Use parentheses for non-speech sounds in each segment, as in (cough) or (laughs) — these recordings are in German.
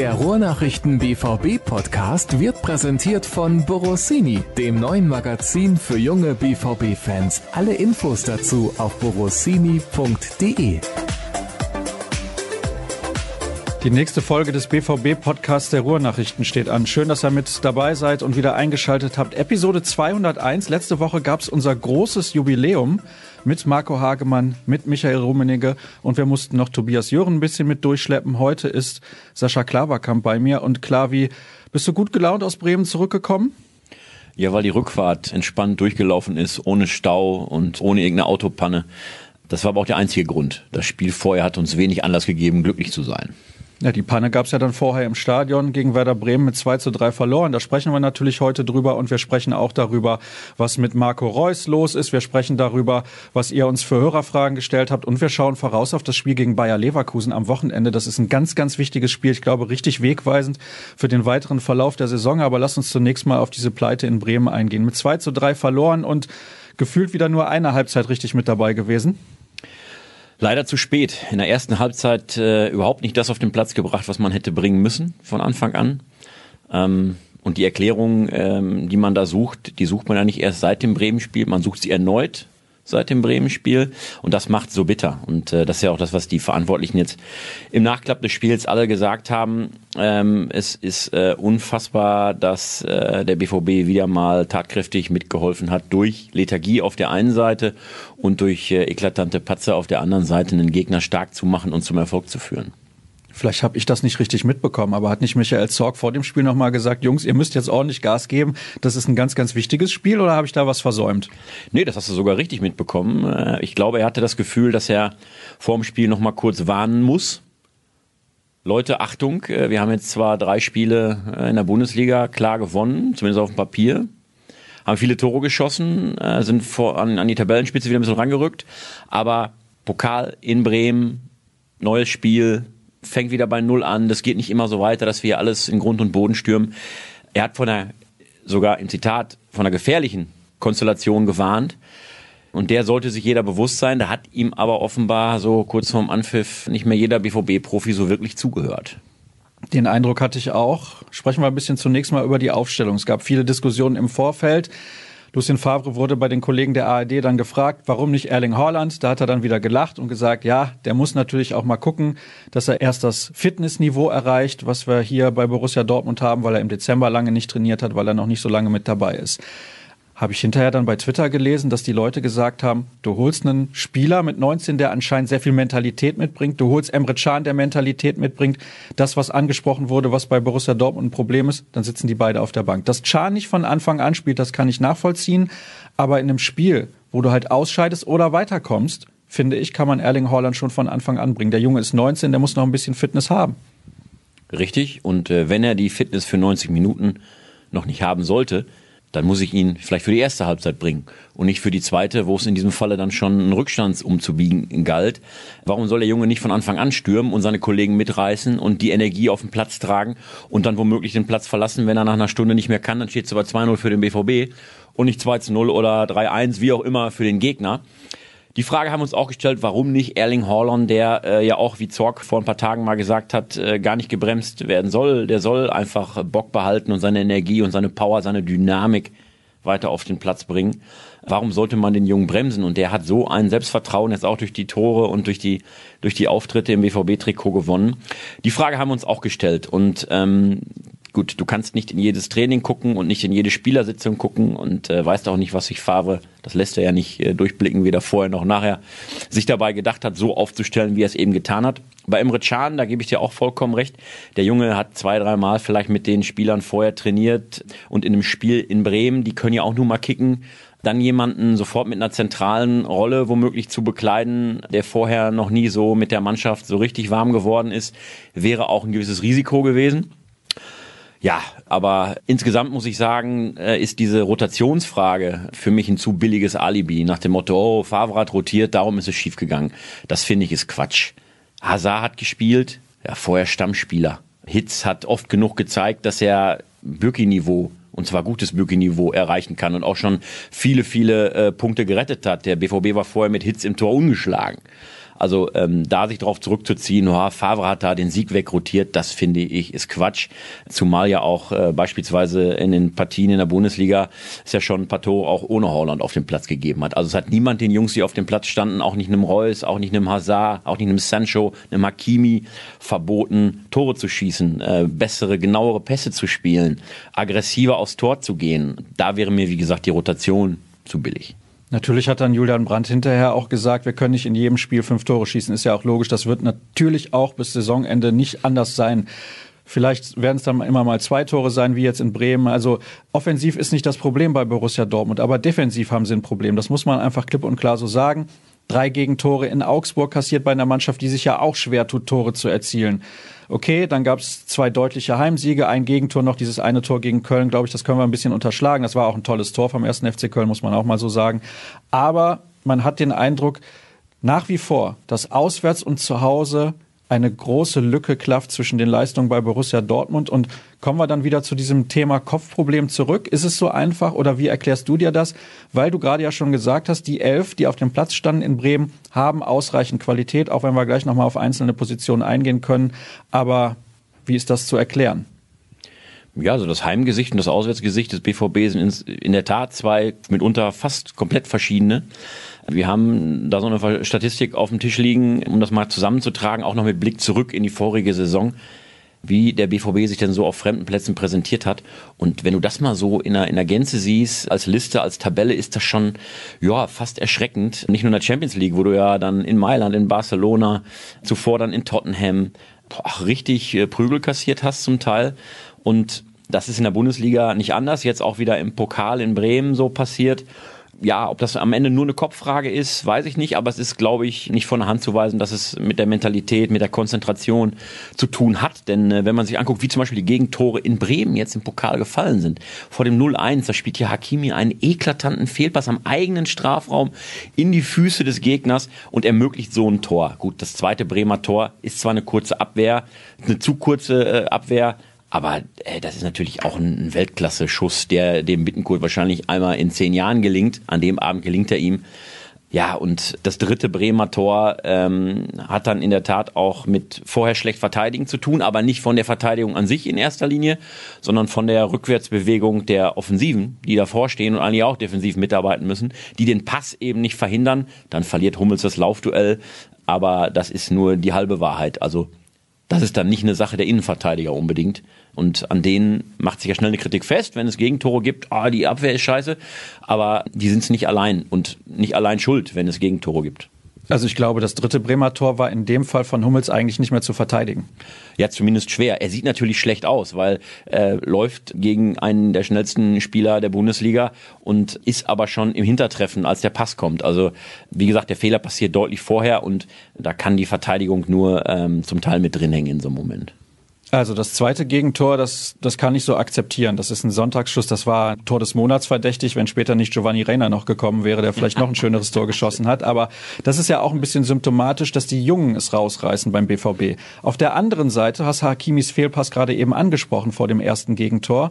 Der Ruhrnachrichten BVB Podcast wird präsentiert von Borossini, dem neuen Magazin für junge BVB Fans. Alle Infos dazu auf borossini.de. Die nächste Folge des BVB-Podcasts der Ruhrnachrichten steht an. Schön, dass ihr mit dabei seid und wieder eingeschaltet habt. Episode 201. Letzte Woche gab es unser großes Jubiläum mit Marco Hagemann, mit Michael Rummenigge und wir mussten noch Tobias Jören ein bisschen mit durchschleppen. Heute ist Sascha Klaverkamp bei mir. Und Klavi, bist du gut gelaunt aus Bremen zurückgekommen? Ja, weil die Rückfahrt entspannt durchgelaufen ist, ohne Stau und ohne irgendeine Autopanne. Das war aber auch der einzige Grund. Das Spiel vorher hat uns wenig Anlass gegeben, glücklich zu sein. Ja, die Panne gab es ja dann vorher im Stadion gegen Werder Bremen mit 2 zu 3 verloren. Da sprechen wir natürlich heute drüber und wir sprechen auch darüber, was mit Marco Reus los ist. Wir sprechen darüber, was ihr uns für Hörerfragen gestellt habt und wir schauen voraus auf das Spiel gegen Bayer Leverkusen am Wochenende. Das ist ein ganz, ganz wichtiges Spiel. Ich glaube, richtig wegweisend für den weiteren Verlauf der Saison. Aber lass uns zunächst mal auf diese Pleite in Bremen eingehen. Mit 2 zu 3 verloren und gefühlt wieder nur eine Halbzeit richtig mit dabei gewesen. Leider zu spät. In der ersten Halbzeit äh, überhaupt nicht das auf den Platz gebracht, was man hätte bringen müssen von Anfang an. Ähm, und die Erklärung, ähm, die man da sucht, die sucht man ja nicht erst seit dem Bremen-Spiel, man sucht sie erneut seit dem Bremen-Spiel und das macht so bitter. Und äh, das ist ja auch das, was die Verantwortlichen jetzt im Nachklapp des Spiels alle gesagt haben. Ähm, es ist äh, unfassbar, dass äh, der BVB wieder mal tatkräftig mitgeholfen hat durch Lethargie auf der einen Seite und durch äh, eklatante Patzer auf der anderen Seite, einen Gegner stark zu machen und zum Erfolg zu führen. Vielleicht habe ich das nicht richtig mitbekommen, aber hat nicht Michael Zorg vor dem Spiel nochmal gesagt, Jungs, ihr müsst jetzt ordentlich Gas geben, das ist ein ganz, ganz wichtiges Spiel oder habe ich da was versäumt? Nee, das hast du sogar richtig mitbekommen. Äh, ich glaube, er hatte das Gefühl, dass er vor dem Spiel nochmal kurz warnen muss. Leute, Achtung, äh, wir haben jetzt zwar drei Spiele äh, in der Bundesliga klar gewonnen, zumindest auf dem Papier, haben viele Tore geschossen, sind vor, an, an die Tabellenspitze wieder ein bisschen rangerückt, aber Pokal in Bremen, neues Spiel, fängt wieder bei Null an. Das geht nicht immer so weiter, dass wir alles in Grund und Boden stürmen. Er hat von der, sogar im Zitat, von einer gefährlichen Konstellation gewarnt. Und der sollte sich jeder bewusst sein. Da hat ihm aber offenbar so kurz vorm Anpfiff nicht mehr jeder BVB-Profi so wirklich zugehört. Den Eindruck hatte ich auch. Sprechen wir ein bisschen zunächst mal über die Aufstellung. Es gab viele Diskussionen im Vorfeld. Lucien Favre wurde bei den Kollegen der ARD dann gefragt, warum nicht Erling Haaland? Da hat er dann wieder gelacht und gesagt, ja, der muss natürlich auch mal gucken, dass er erst das Fitnessniveau erreicht, was wir hier bei Borussia Dortmund haben, weil er im Dezember lange nicht trainiert hat, weil er noch nicht so lange mit dabei ist habe ich hinterher dann bei Twitter gelesen, dass die Leute gesagt haben, du holst einen Spieler mit 19, der anscheinend sehr viel Mentalität mitbringt, du holst Emre Can, der Mentalität mitbringt, das, was angesprochen wurde, was bei Borussia Dortmund ein Problem ist, dann sitzen die beide auf der Bank. Dass Can nicht von Anfang an spielt, das kann ich nachvollziehen, aber in einem Spiel, wo du halt ausscheidest oder weiterkommst, finde ich, kann man Erling Haaland schon von Anfang an bringen. Der Junge ist 19, der muss noch ein bisschen Fitness haben. Richtig, und äh, wenn er die Fitness für 90 Minuten noch nicht haben sollte, dann muss ich ihn vielleicht für die erste Halbzeit bringen und nicht für die zweite, wo es in diesem Falle dann schon einen Rückstand umzubiegen galt. Warum soll der Junge nicht von Anfang an stürmen und seine Kollegen mitreißen und die Energie auf den Platz tragen und dann womöglich den Platz verlassen, wenn er nach einer Stunde nicht mehr kann, dann steht es aber 2-0 für den BVB und nicht 2-0 oder 3-1, wie auch immer für den Gegner. Die Frage haben wir uns auch gestellt, warum nicht Erling Haaland, der äh, ja auch, wie Zorg vor ein paar Tagen mal gesagt hat, äh, gar nicht gebremst werden soll. Der soll einfach Bock behalten und seine Energie und seine Power, seine Dynamik weiter auf den Platz bringen. Warum sollte man den Jungen bremsen? Und der hat so ein Selbstvertrauen jetzt auch durch die Tore und durch die, durch die Auftritte im BVB-Trikot gewonnen. Die Frage haben wir uns auch gestellt. Und ähm, gut, du kannst nicht in jedes Training gucken und nicht in jede Spielersitzung gucken und äh, weißt auch nicht, was sich Favre, das lässt er ja nicht äh, durchblicken, weder vorher noch nachher, sich dabei gedacht hat, so aufzustellen, wie er es eben getan hat. Bei Emre Can, da gebe ich dir auch vollkommen recht. Der Junge hat zwei, dreimal vielleicht mit den Spielern vorher trainiert und in einem Spiel in Bremen, die können ja auch nur mal kicken. Dann jemanden sofort mit einer zentralen Rolle womöglich zu bekleiden, der vorher noch nie so mit der Mannschaft so richtig warm geworden ist, wäre auch ein gewisses Risiko gewesen. Ja, aber insgesamt muss ich sagen, äh, ist diese Rotationsfrage für mich ein zu billiges Alibi. Nach dem Motto, oh, Favre hat rotiert, darum ist es schiefgegangen. Das finde ich ist Quatsch. Hazard hat gespielt, ja, vorher Stammspieler. Hitz hat oft genug gezeigt, dass er Bürki-Niveau und zwar gutes Bürki-Niveau erreichen kann und auch schon viele, viele äh, Punkte gerettet hat. Der BVB war vorher mit Hitz im Tor ungeschlagen. Also ähm, da sich darauf zurückzuziehen, oh, Favre hat da den Sieg wegrotiert, das finde ich ist Quatsch. Zumal ja auch äh, beispielsweise in den Partien in der Bundesliga ist ja schon ein paar Tore auch ohne Holland auf dem Platz gegeben hat. Also es hat niemand den Jungs, die auf dem Platz standen, auch nicht einem Reus, auch nicht einem Hazard, auch nicht einem Sancho, einem Hakimi verboten, Tore zu schießen, äh, bessere, genauere Pässe zu spielen, aggressiver aufs Tor zu gehen. Da wäre mir, wie gesagt, die Rotation zu billig. Natürlich hat dann Julian Brandt hinterher auch gesagt, wir können nicht in jedem Spiel fünf Tore schießen. Ist ja auch logisch. Das wird natürlich auch bis Saisonende nicht anders sein. Vielleicht werden es dann immer mal zwei Tore sein, wie jetzt in Bremen. Also offensiv ist nicht das Problem bei Borussia Dortmund, aber defensiv haben sie ein Problem. Das muss man einfach klipp und klar so sagen. Drei Gegentore in Augsburg kassiert bei einer Mannschaft, die sich ja auch schwer tut, Tore zu erzielen. Okay, dann gab es zwei deutliche Heimsiege, ein Gegentor noch, dieses eine Tor gegen Köln, glaube ich, das können wir ein bisschen unterschlagen. Das war auch ein tolles Tor vom ersten FC Köln, muss man auch mal so sagen. Aber man hat den Eindruck, nach wie vor, dass auswärts und zu Hause eine große Lücke klafft zwischen den Leistungen bei Borussia Dortmund. Und kommen wir dann wieder zu diesem Thema Kopfproblem zurück. Ist es so einfach oder wie erklärst du dir das? Weil du gerade ja schon gesagt hast, die elf, die auf dem Platz standen in Bremen, haben ausreichend Qualität, auch wenn wir gleich nochmal auf einzelne Positionen eingehen können. Aber wie ist das zu erklären? Ja, also das Heimgesicht und das Auswärtsgesicht des BVB sind in der Tat zwei mitunter fast komplett verschiedene. Wir haben da so eine Statistik auf dem Tisch liegen, um das mal zusammenzutragen, auch noch mit Blick zurück in die vorige Saison wie der BVB sich denn so auf fremden Plätzen präsentiert hat. Und wenn du das mal so in der, in der Gänze siehst, als Liste, als Tabelle, ist das schon, ja, fast erschreckend. Nicht nur in der Champions League, wo du ja dann in Mailand, in Barcelona, zuvor dann in Tottenham, boah, richtig äh, Prügel kassiert hast zum Teil. Und das ist in der Bundesliga nicht anders. Jetzt auch wieder im Pokal in Bremen so passiert ja, ob das am Ende nur eine Kopffrage ist, weiß ich nicht, aber es ist, glaube ich, nicht von der Hand zu weisen, dass es mit der Mentalität, mit der Konzentration zu tun hat. Denn äh, wenn man sich anguckt, wie zum Beispiel die Gegentore in Bremen jetzt im Pokal gefallen sind, vor dem 0-1, da spielt hier Hakimi einen eklatanten Fehlpass am eigenen Strafraum in die Füße des Gegners und ermöglicht so ein Tor. Gut, das zweite Bremer Tor ist zwar eine kurze Abwehr, eine zu kurze äh, Abwehr, aber äh, das ist natürlich auch ein Weltklasse-Schuss, der dem Bittenkurt wahrscheinlich einmal in zehn Jahren gelingt. An dem Abend gelingt er ihm. Ja, und das dritte Bremer Tor ähm, hat dann in der Tat auch mit vorher schlecht verteidigen zu tun, aber nicht von der Verteidigung an sich in erster Linie, sondern von der Rückwärtsbewegung der Offensiven, die davor stehen und eigentlich auch defensiv mitarbeiten müssen, die den Pass eben nicht verhindern. Dann verliert Hummels das Laufduell, aber das ist nur die halbe Wahrheit. Also das ist dann nicht eine Sache der Innenverteidiger unbedingt. Und an denen macht sich ja schnell eine Kritik fest, wenn es Gegentore gibt, ah, die Abwehr ist scheiße, aber die sind es nicht allein und nicht allein schuld, wenn es Gegentore gibt. Also ich glaube, das dritte Bremer Tor war in dem Fall von Hummels eigentlich nicht mehr zu verteidigen. Ja, zumindest schwer. Er sieht natürlich schlecht aus, weil er läuft gegen einen der schnellsten Spieler der Bundesliga und ist aber schon im Hintertreffen, als der Pass kommt. Also wie gesagt, der Fehler passiert deutlich vorher und da kann die Verteidigung nur ähm, zum Teil mit drin hängen in so einem Moment. Also das zweite Gegentor, das, das kann ich so akzeptieren. Das ist ein Sonntagsschuss, das war Tor des Monats verdächtig, wenn später nicht Giovanni Reina noch gekommen wäre, der vielleicht noch ein schöneres Tor geschossen hat. Aber das ist ja auch ein bisschen symptomatisch, dass die Jungen es rausreißen beim BVB. Auf der anderen Seite hast Hakimis Fehlpass gerade eben angesprochen vor dem ersten Gegentor.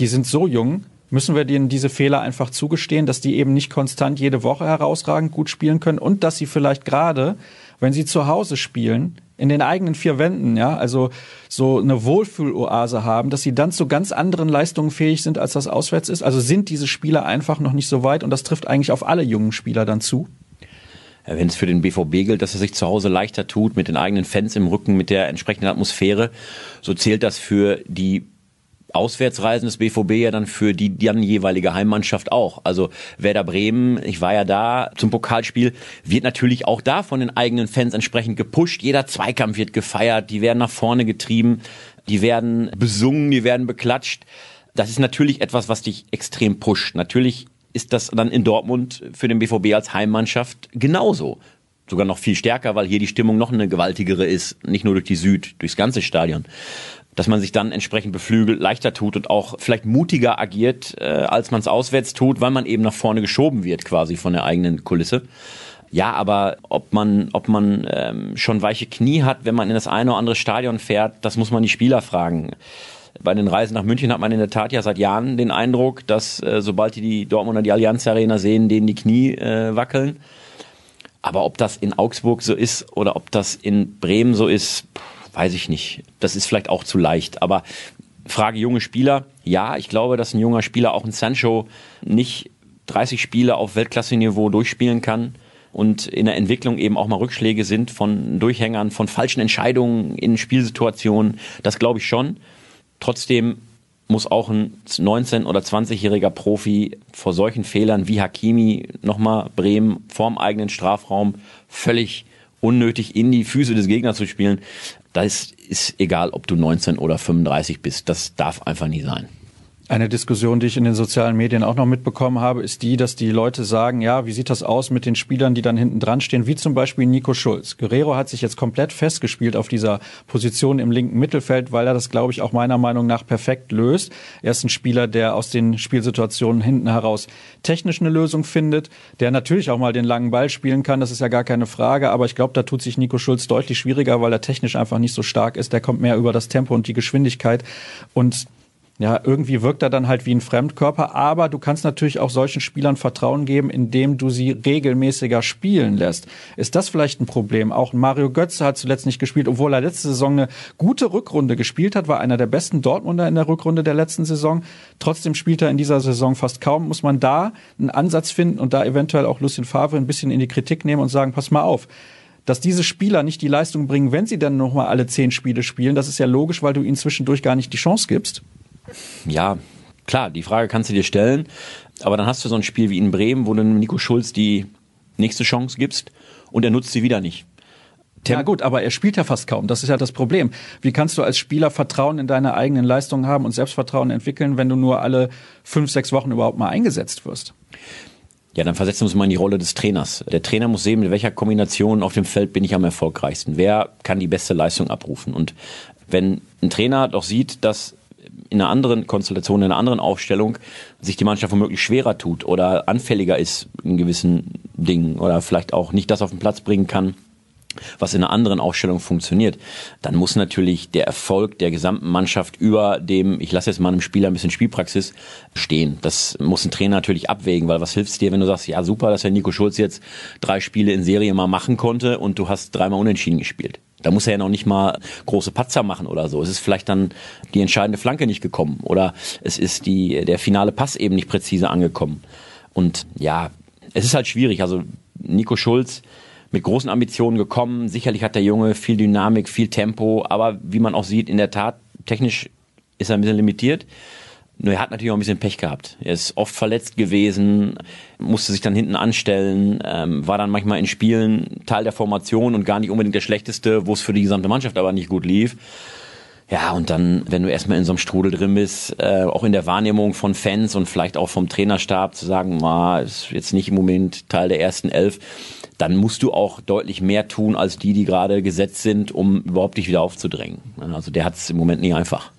Die sind so jung, müssen wir denen diese Fehler einfach zugestehen, dass die eben nicht konstant jede Woche herausragend gut spielen können und dass sie vielleicht gerade, wenn sie zu Hause spielen, in den eigenen vier Wänden, ja, also so eine Wohlfühloase haben, dass sie dann zu ganz anderen Leistungen fähig sind, als das auswärts ist. Also sind diese Spieler einfach noch nicht so weit und das trifft eigentlich auf alle jungen Spieler dann zu. Wenn es für den BVB gilt, dass er sich zu Hause leichter tut, mit den eigenen Fans im Rücken, mit der entsprechenden Atmosphäre, so zählt das für die Auswärtsreisen des BVB ja dann für die dann jeweilige Heimmannschaft auch. Also Werder Bremen, ich war ja da zum Pokalspiel, wird natürlich auch da von den eigenen Fans entsprechend gepusht. Jeder Zweikampf wird gefeiert, die werden nach vorne getrieben, die werden besungen, die werden beklatscht. Das ist natürlich etwas, was dich extrem pusht. Natürlich ist das dann in Dortmund für den BVB als Heimmannschaft genauso. Sogar noch viel stärker, weil hier die Stimmung noch eine gewaltigere ist, nicht nur durch die Süd, durchs ganze Stadion dass man sich dann entsprechend beflügelt, leichter tut und auch vielleicht mutiger agiert, äh, als man es auswärts tut, weil man eben nach vorne geschoben wird quasi von der eigenen Kulisse. Ja, aber ob man, ob man ähm, schon weiche Knie hat, wenn man in das eine oder andere Stadion fährt, das muss man die Spieler fragen. Bei den Reisen nach München hat man in der Tat ja seit Jahren den Eindruck, dass äh, sobald die, die Dortmunder die Allianz Arena sehen, denen die Knie äh, wackeln. Aber ob das in Augsburg so ist oder ob das in Bremen so ist, weiß ich nicht. Das ist vielleicht auch zu leicht. Aber Frage junge Spieler. Ja, ich glaube, dass ein junger Spieler auch ein Sancho nicht 30 Spiele auf Weltklasse-Niveau durchspielen kann und in der Entwicklung eben auch mal Rückschläge sind von Durchhängern, von falschen Entscheidungen in Spielsituationen. Das glaube ich schon. Trotzdem muss auch ein 19- oder 20-jähriger Profi vor solchen Fehlern wie Hakimi nochmal Bremen vorm eigenen Strafraum völlig unnötig in die Füße des Gegners zu spielen. Da ist, ist egal, ob du 19 oder 35 bist. Das darf einfach nie sein. Eine Diskussion, die ich in den sozialen Medien auch noch mitbekommen habe, ist die, dass die Leute sagen, ja, wie sieht das aus mit den Spielern, die dann hinten dran stehen, wie zum Beispiel Nico Schulz. Guerrero hat sich jetzt komplett festgespielt auf dieser Position im linken Mittelfeld, weil er das, glaube ich, auch meiner Meinung nach perfekt löst. Er ist ein Spieler, der aus den Spielsituationen hinten heraus technisch eine Lösung findet, der natürlich auch mal den langen Ball spielen kann, das ist ja gar keine Frage, aber ich glaube, da tut sich Nico Schulz deutlich schwieriger, weil er technisch einfach nicht so stark ist. Der kommt mehr über das Tempo und die Geschwindigkeit und ja, irgendwie wirkt er dann halt wie ein Fremdkörper, aber du kannst natürlich auch solchen Spielern Vertrauen geben, indem du sie regelmäßiger spielen lässt. Ist das vielleicht ein Problem? Auch Mario Götze hat zuletzt nicht gespielt, obwohl er letzte Saison eine gute Rückrunde gespielt hat, war einer der besten Dortmunder in der Rückrunde der letzten Saison. Trotzdem spielt er in dieser Saison fast kaum. Muss man da einen Ansatz finden und da eventuell auch Lucien Favre ein bisschen in die Kritik nehmen und sagen, pass mal auf dass diese Spieler nicht die Leistung bringen, wenn sie dann nochmal alle zehn Spiele spielen. Das ist ja logisch, weil du ihnen zwischendurch gar nicht die Chance gibst. Ja, klar, die Frage kannst du dir stellen. Aber dann hast du so ein Spiel wie in Bremen, wo du Nico Schulz die nächste Chance gibst und er nutzt sie wieder nicht. Ja gut, aber er spielt ja fast kaum. Das ist ja das Problem. Wie kannst du als Spieler Vertrauen in deine eigenen Leistungen haben und Selbstvertrauen entwickeln, wenn du nur alle fünf, sechs Wochen überhaupt mal eingesetzt wirst? Ja, dann versetzen wir uns mal in die Rolle des Trainers. Der Trainer muss sehen, mit welcher Kombination auf dem Feld bin ich am erfolgreichsten. Wer kann die beste Leistung abrufen? Und wenn ein Trainer doch sieht, dass in einer anderen Konstellation, in einer anderen Aufstellung sich die Mannschaft womöglich schwerer tut oder anfälliger ist in gewissen Dingen oder vielleicht auch nicht das auf den Platz bringen kann, was in einer anderen Aufstellung funktioniert, dann muss natürlich der Erfolg der gesamten Mannschaft über dem, ich lasse jetzt mal einem Spieler ein bisschen Spielpraxis stehen. Das muss ein Trainer natürlich abwägen, weil was hilft dir, wenn du sagst, ja super, dass der Nico Schulz jetzt drei Spiele in Serie mal machen konnte und du hast dreimal unentschieden gespielt. Da muss er ja noch nicht mal große Patzer machen oder so. Es ist vielleicht dann die entscheidende Flanke nicht gekommen oder es ist die, der finale Pass eben nicht präzise angekommen. Und ja, es ist halt schwierig. Also Nico Schulz mit großen Ambitionen gekommen. Sicherlich hat der Junge viel Dynamik, viel Tempo, aber wie man auch sieht, in der Tat, technisch ist er ein bisschen limitiert. Nur er hat natürlich auch ein bisschen Pech gehabt. Er ist oft verletzt gewesen, musste sich dann hinten anstellen, ähm, war dann manchmal in Spielen Teil der Formation und gar nicht unbedingt der Schlechteste, wo es für die gesamte Mannschaft aber nicht gut lief. Ja, und dann, wenn du erstmal in so einem Strudel drin bist, äh, auch in der Wahrnehmung von Fans und vielleicht auch vom Trainerstab zu sagen, ma, ist jetzt nicht im Moment Teil der ersten Elf, dann musst du auch deutlich mehr tun als die, die gerade gesetzt sind, um überhaupt dich wieder aufzudrängen. Also der hat es im Moment nicht einfach.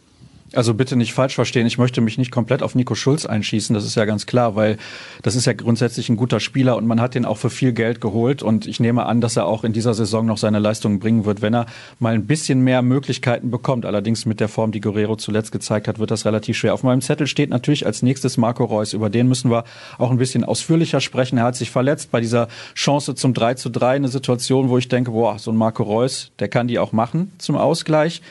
Also bitte nicht falsch verstehen, ich möchte mich nicht komplett auf Nico Schulz einschießen, das ist ja ganz klar, weil das ist ja grundsätzlich ein guter Spieler und man hat den auch für viel Geld geholt und ich nehme an, dass er auch in dieser Saison noch seine Leistungen bringen wird, wenn er mal ein bisschen mehr Möglichkeiten bekommt. Allerdings mit der Form, die Guerrero zuletzt gezeigt hat, wird das relativ schwer. Auf meinem Zettel steht natürlich als nächstes Marco Reus, über den müssen wir auch ein bisschen ausführlicher sprechen. Er hat sich verletzt bei dieser Chance zum 3 zu 3, eine Situation, wo ich denke, boah, so ein Marco Reus, der kann die auch machen zum Ausgleich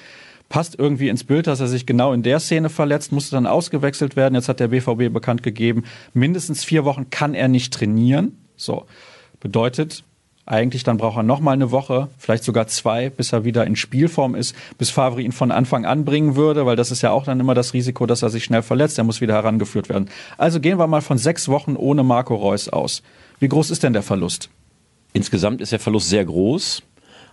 passt irgendwie ins Bild, dass er sich genau in der Szene verletzt, musste dann ausgewechselt werden. Jetzt hat der BVB bekannt gegeben, mindestens vier Wochen kann er nicht trainieren. So. Bedeutet, eigentlich dann braucht er noch mal eine Woche, vielleicht sogar zwei, bis er wieder in Spielform ist, bis Favre ihn von Anfang an bringen würde, weil das ist ja auch dann immer das Risiko, dass er sich schnell verletzt. Er muss wieder herangeführt werden. Also gehen wir mal von sechs Wochen ohne Marco Reus aus. Wie groß ist denn der Verlust? Insgesamt ist der Verlust sehr groß.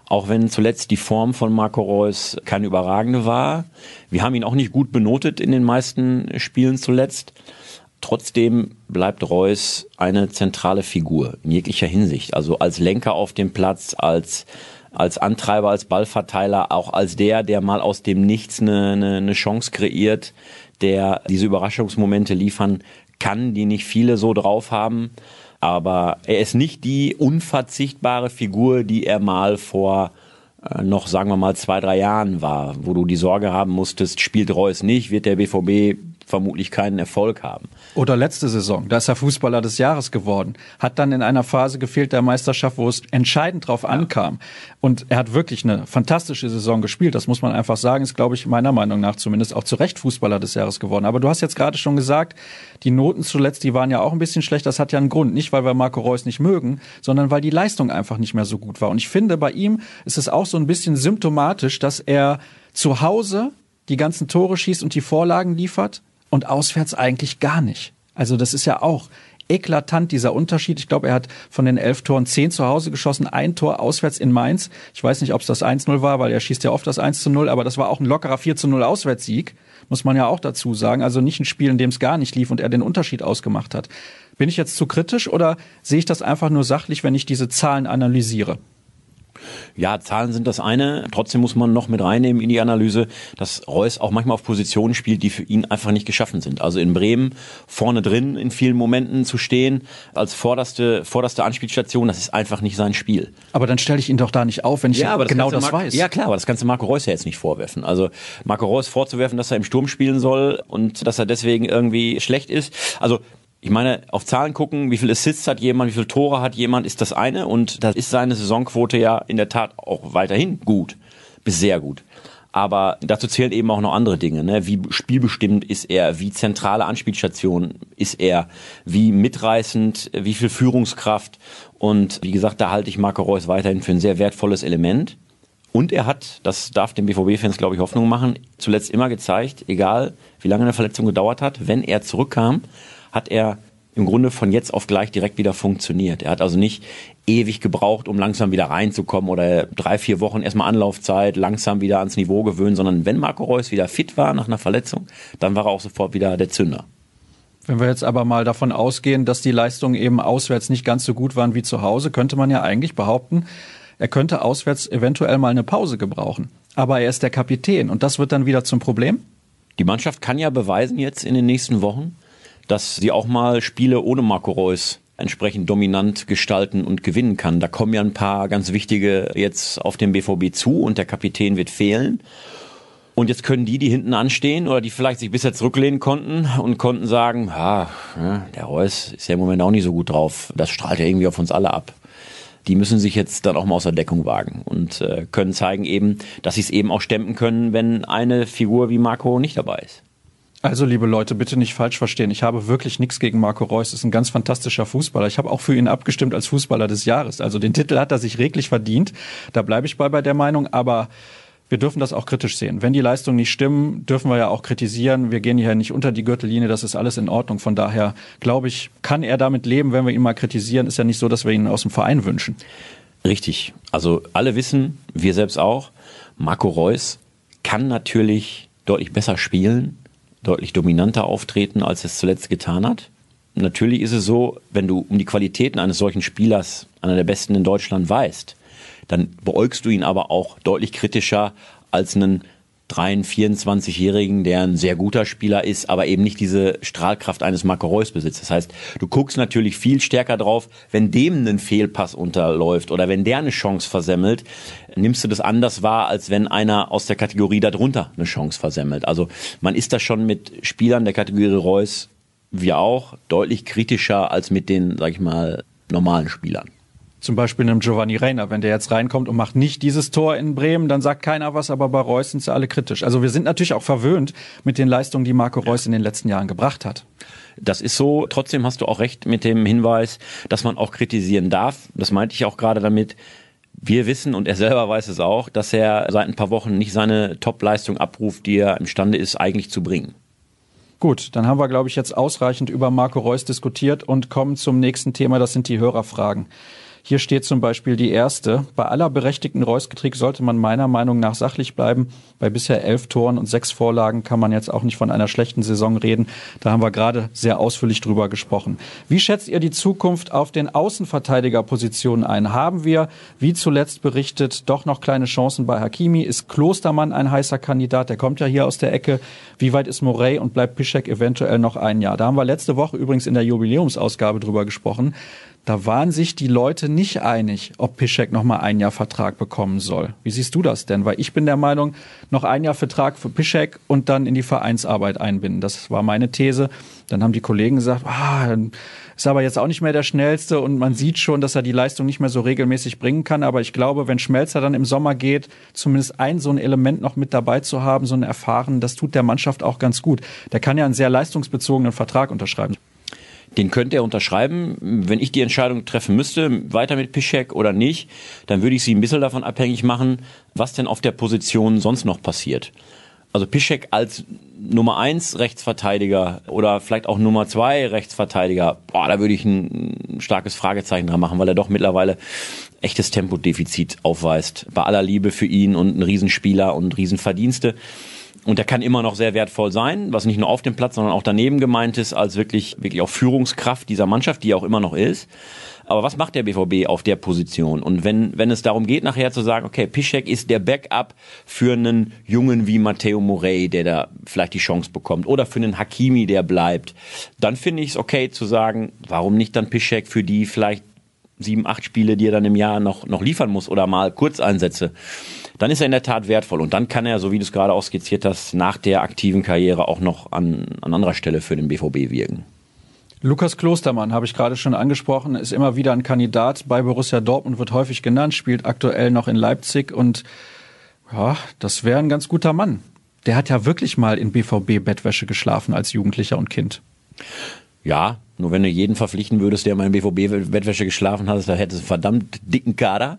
Auch wenn zuletzt die Form von Marco Reus keine überragende war. Wir haben ihn auch nicht gut benotet in den meisten Spielen zuletzt. Trotzdem bleibt Reus eine zentrale Figur in jeglicher Hinsicht. Also als Lenker auf dem Platz, als, als Antreiber, als Ballverteiler, auch als der, der mal aus dem Nichts eine, eine, Chance kreiert, der diese Überraschungsmomente liefern kann, die nicht viele so drauf haben aber er ist nicht die unverzichtbare Figur, die er mal vor äh, noch, sagen wir mal, zwei, drei Jahren war, wo du die Sorge haben musstest, spielt Reus nicht, wird der BVB vermutlich keinen Erfolg haben. Oder letzte Saison, da ist er Fußballer des Jahres geworden. Hat dann in einer Phase gefehlt der Meisterschaft, wo es entscheidend drauf ja. ankam. Und er hat wirklich eine fantastische Saison gespielt. Das muss man einfach sagen. Ist, glaube ich, meiner Meinung nach zumindest auch zu Recht Fußballer des Jahres geworden. Aber du hast jetzt gerade schon gesagt, die Noten zuletzt, die waren ja auch ein bisschen schlecht. Das hat ja einen Grund. Nicht, weil wir Marco Reus nicht mögen, sondern weil die Leistung einfach nicht mehr so gut war. Und ich finde, bei ihm ist es auch so ein bisschen symptomatisch, dass er zu Hause die ganzen Tore schießt und die Vorlagen liefert und auswärts eigentlich gar nicht. Also das ist ja auch eklatant, dieser Unterschied. Ich glaube, er hat von den elf Toren zehn zu Hause geschossen, ein Tor auswärts in Mainz. Ich weiß nicht, ob es das 1-0 war, weil er schießt ja oft das 1-0, aber das war auch ein lockerer 4-0 Auswärtssieg, muss man ja auch dazu sagen. Also nicht ein Spiel, in dem es gar nicht lief und er den Unterschied ausgemacht hat. Bin ich jetzt zu kritisch oder sehe ich das einfach nur sachlich, wenn ich diese Zahlen analysiere? Ja, Zahlen sind das eine. Trotzdem muss man noch mit reinnehmen in die Analyse, dass Reus auch manchmal auf Positionen spielt, die für ihn einfach nicht geschaffen sind. Also in Bremen vorne drin in vielen Momenten zu stehen als vorderste, vorderste Anspielstation, das ist einfach nicht sein Spiel. Aber dann stelle ich ihn doch da nicht auf, wenn ich ja, das genau das Mar weiß. Ja klar, aber das kannst du Marco Reus ja jetzt nicht vorwerfen. Also Marco Reus vorzuwerfen, dass er im Sturm spielen soll und dass er deswegen irgendwie schlecht ist. Also ich meine, auf Zahlen gucken, wie viele Assists hat jemand, wie viele Tore hat jemand, ist das eine. Und da ist seine Saisonquote ja in der Tat auch weiterhin gut, bis sehr gut. Aber dazu zählen eben auch noch andere Dinge. Ne? Wie spielbestimmt ist er? Wie zentrale Anspielstation ist er? Wie mitreißend? Wie viel Führungskraft? Und wie gesagt, da halte ich Marco Reus weiterhin für ein sehr wertvolles Element. Und er hat, das darf den BVB-Fans, glaube ich, Hoffnung machen, zuletzt immer gezeigt, egal wie lange eine Verletzung gedauert hat, wenn er zurückkam, hat er im Grunde von jetzt auf gleich direkt wieder funktioniert. Er hat also nicht ewig gebraucht, um langsam wieder reinzukommen oder drei, vier Wochen erstmal Anlaufzeit, langsam wieder ans Niveau gewöhnen, sondern wenn Marco Reus wieder fit war nach einer Verletzung, dann war er auch sofort wieder der Zünder. Wenn wir jetzt aber mal davon ausgehen, dass die Leistungen eben auswärts nicht ganz so gut waren wie zu Hause, könnte man ja eigentlich behaupten, er könnte auswärts eventuell mal eine Pause gebrauchen. Aber er ist der Kapitän und das wird dann wieder zum Problem? Die Mannschaft kann ja beweisen jetzt in den nächsten Wochen, dass sie auch mal Spiele ohne Marco Reus entsprechend dominant gestalten und gewinnen kann. Da kommen ja ein paar ganz wichtige jetzt auf den BVB zu und der Kapitän wird fehlen. Und jetzt können die, die hinten anstehen oder die vielleicht sich bisher zurücklehnen konnten und konnten sagen, ah, der Reus ist ja im Moment auch nicht so gut drauf. Das strahlt ja irgendwie auf uns alle ab. Die müssen sich jetzt dann auch mal aus der Deckung wagen und äh, können zeigen eben, dass sie es eben auch stemmen können, wenn eine Figur wie Marco nicht dabei ist. Also, liebe Leute, bitte nicht falsch verstehen. Ich habe wirklich nichts gegen Marco Reus. Ist ein ganz fantastischer Fußballer. Ich habe auch für ihn abgestimmt als Fußballer des Jahres. Also den Titel hat er sich reglich verdient. Da bleibe ich bei bei der Meinung. Aber wir dürfen das auch kritisch sehen. Wenn die Leistungen nicht stimmen, dürfen wir ja auch kritisieren. Wir gehen hier nicht unter die Gürtellinie. Das ist alles in Ordnung. Von daher glaube ich, kann er damit leben, wenn wir ihn mal kritisieren. Ist ja nicht so, dass wir ihn aus dem Verein wünschen. Richtig. Also alle wissen, wir selbst auch, Marco Reus kann natürlich deutlich besser spielen deutlich dominanter auftreten, als es zuletzt getan hat. Natürlich ist es so, wenn du um die Qualitäten eines solchen Spielers, einer der besten in Deutschland, weißt, dann beäugst du ihn aber auch deutlich kritischer als einen 23-24-Jährigen, der ein sehr guter Spieler ist, aber eben nicht diese Strahlkraft eines Marco Reus besitzt. Das heißt, du guckst natürlich viel stärker drauf, wenn dem ein Fehlpass unterläuft oder wenn der eine Chance versemmelt, nimmst du das anders wahr, als wenn einer aus der Kategorie darunter eine Chance versemmelt. Also man ist da schon mit Spielern der Kategorie Reus, wir auch, deutlich kritischer als mit den, sag ich mal, normalen Spielern. Zum Beispiel einem Giovanni Reiner, wenn der jetzt reinkommt und macht nicht dieses Tor in Bremen, dann sagt keiner was, aber bei Reus sind sie alle kritisch. Also wir sind natürlich auch verwöhnt mit den Leistungen, die Marco Reus in den letzten Jahren gebracht hat. Das ist so. Trotzdem hast du auch recht mit dem Hinweis, dass man auch kritisieren darf. Das meinte ich auch gerade damit. Wir wissen und er selber weiß es auch, dass er seit ein paar Wochen nicht seine Top-Leistung abruft, die er imstande ist, eigentlich zu bringen. Gut, dann haben wir, glaube ich, jetzt ausreichend über Marco Reus diskutiert und kommen zum nächsten Thema. Das sind die Hörerfragen. Hier steht zum Beispiel die erste. Bei aller berechtigten Reus-Kritik sollte man meiner Meinung nach sachlich bleiben. Bei bisher elf Toren und sechs Vorlagen kann man jetzt auch nicht von einer schlechten Saison reden. Da haben wir gerade sehr ausführlich drüber gesprochen. Wie schätzt ihr die Zukunft auf den Außenverteidigerpositionen ein? Haben wir, wie zuletzt berichtet, doch noch kleine Chancen bei Hakimi? Ist Klostermann ein heißer Kandidat? Der kommt ja hier aus der Ecke. Wie weit ist Morey und bleibt Pischek eventuell noch ein Jahr? Da haben wir letzte Woche übrigens in der Jubiläumsausgabe drüber gesprochen. Da waren sich die Leute nicht einig, ob Piszek noch mal ein Jahr Vertrag bekommen soll. Wie siehst du das denn? Weil ich bin der Meinung, noch ein Jahr Vertrag für Piszek und dann in die Vereinsarbeit einbinden. Das war meine These. Dann haben die Kollegen gesagt, ah, ist aber jetzt auch nicht mehr der schnellste und man sieht schon, dass er die Leistung nicht mehr so regelmäßig bringen kann. Aber ich glaube, wenn Schmelzer dann im Sommer geht, zumindest ein so ein Element noch mit dabei zu haben, so ein Erfahren, das tut der Mannschaft auch ganz gut. Der kann ja einen sehr leistungsbezogenen Vertrag unterschreiben. Den könnte er unterschreiben. Wenn ich die Entscheidung treffen müsste, weiter mit Piszek oder nicht, dann würde ich sie ein bisschen davon abhängig machen, was denn auf der Position sonst noch passiert. Also Piszek als Nummer eins Rechtsverteidiger oder vielleicht auch Nummer zwei Rechtsverteidiger, boah, da würde ich ein starkes Fragezeichen dran machen, weil er doch mittlerweile echtes Tempodefizit aufweist. Bei aller Liebe für ihn und ein Riesenspieler und Riesenverdienste. Und der kann immer noch sehr wertvoll sein, was nicht nur auf dem Platz, sondern auch daneben gemeint ist, als wirklich, wirklich auch Führungskraft dieser Mannschaft, die auch immer noch ist. Aber was macht der BVB auf der Position? Und wenn, wenn es darum geht, nachher zu sagen, okay, Piszek ist der Backup für einen Jungen wie Matteo Morey, der da vielleicht die Chance bekommt, oder für einen Hakimi, der bleibt, dann finde ich es okay zu sagen, warum nicht dann Piszek für die vielleicht sieben, acht Spiele, die er dann im Jahr noch, noch liefern muss oder mal Kurzeinsätze dann ist er in der Tat wertvoll. Und dann kann er, so wie du es gerade auch skizziert hast, nach der aktiven Karriere auch noch an, an anderer Stelle für den BVB wirken. Lukas Klostermann habe ich gerade schon angesprochen, ist immer wieder ein Kandidat bei Borussia Dortmund, wird häufig genannt, spielt aktuell noch in Leipzig und ja, das wäre ein ganz guter Mann. Der hat ja wirklich mal in BVB-Bettwäsche geschlafen als Jugendlicher und Kind. Ja, nur wenn du jeden verpflichten würdest, der mal in BVB-Bettwäsche geschlafen hat, da hättest du einen verdammt dicken Kader.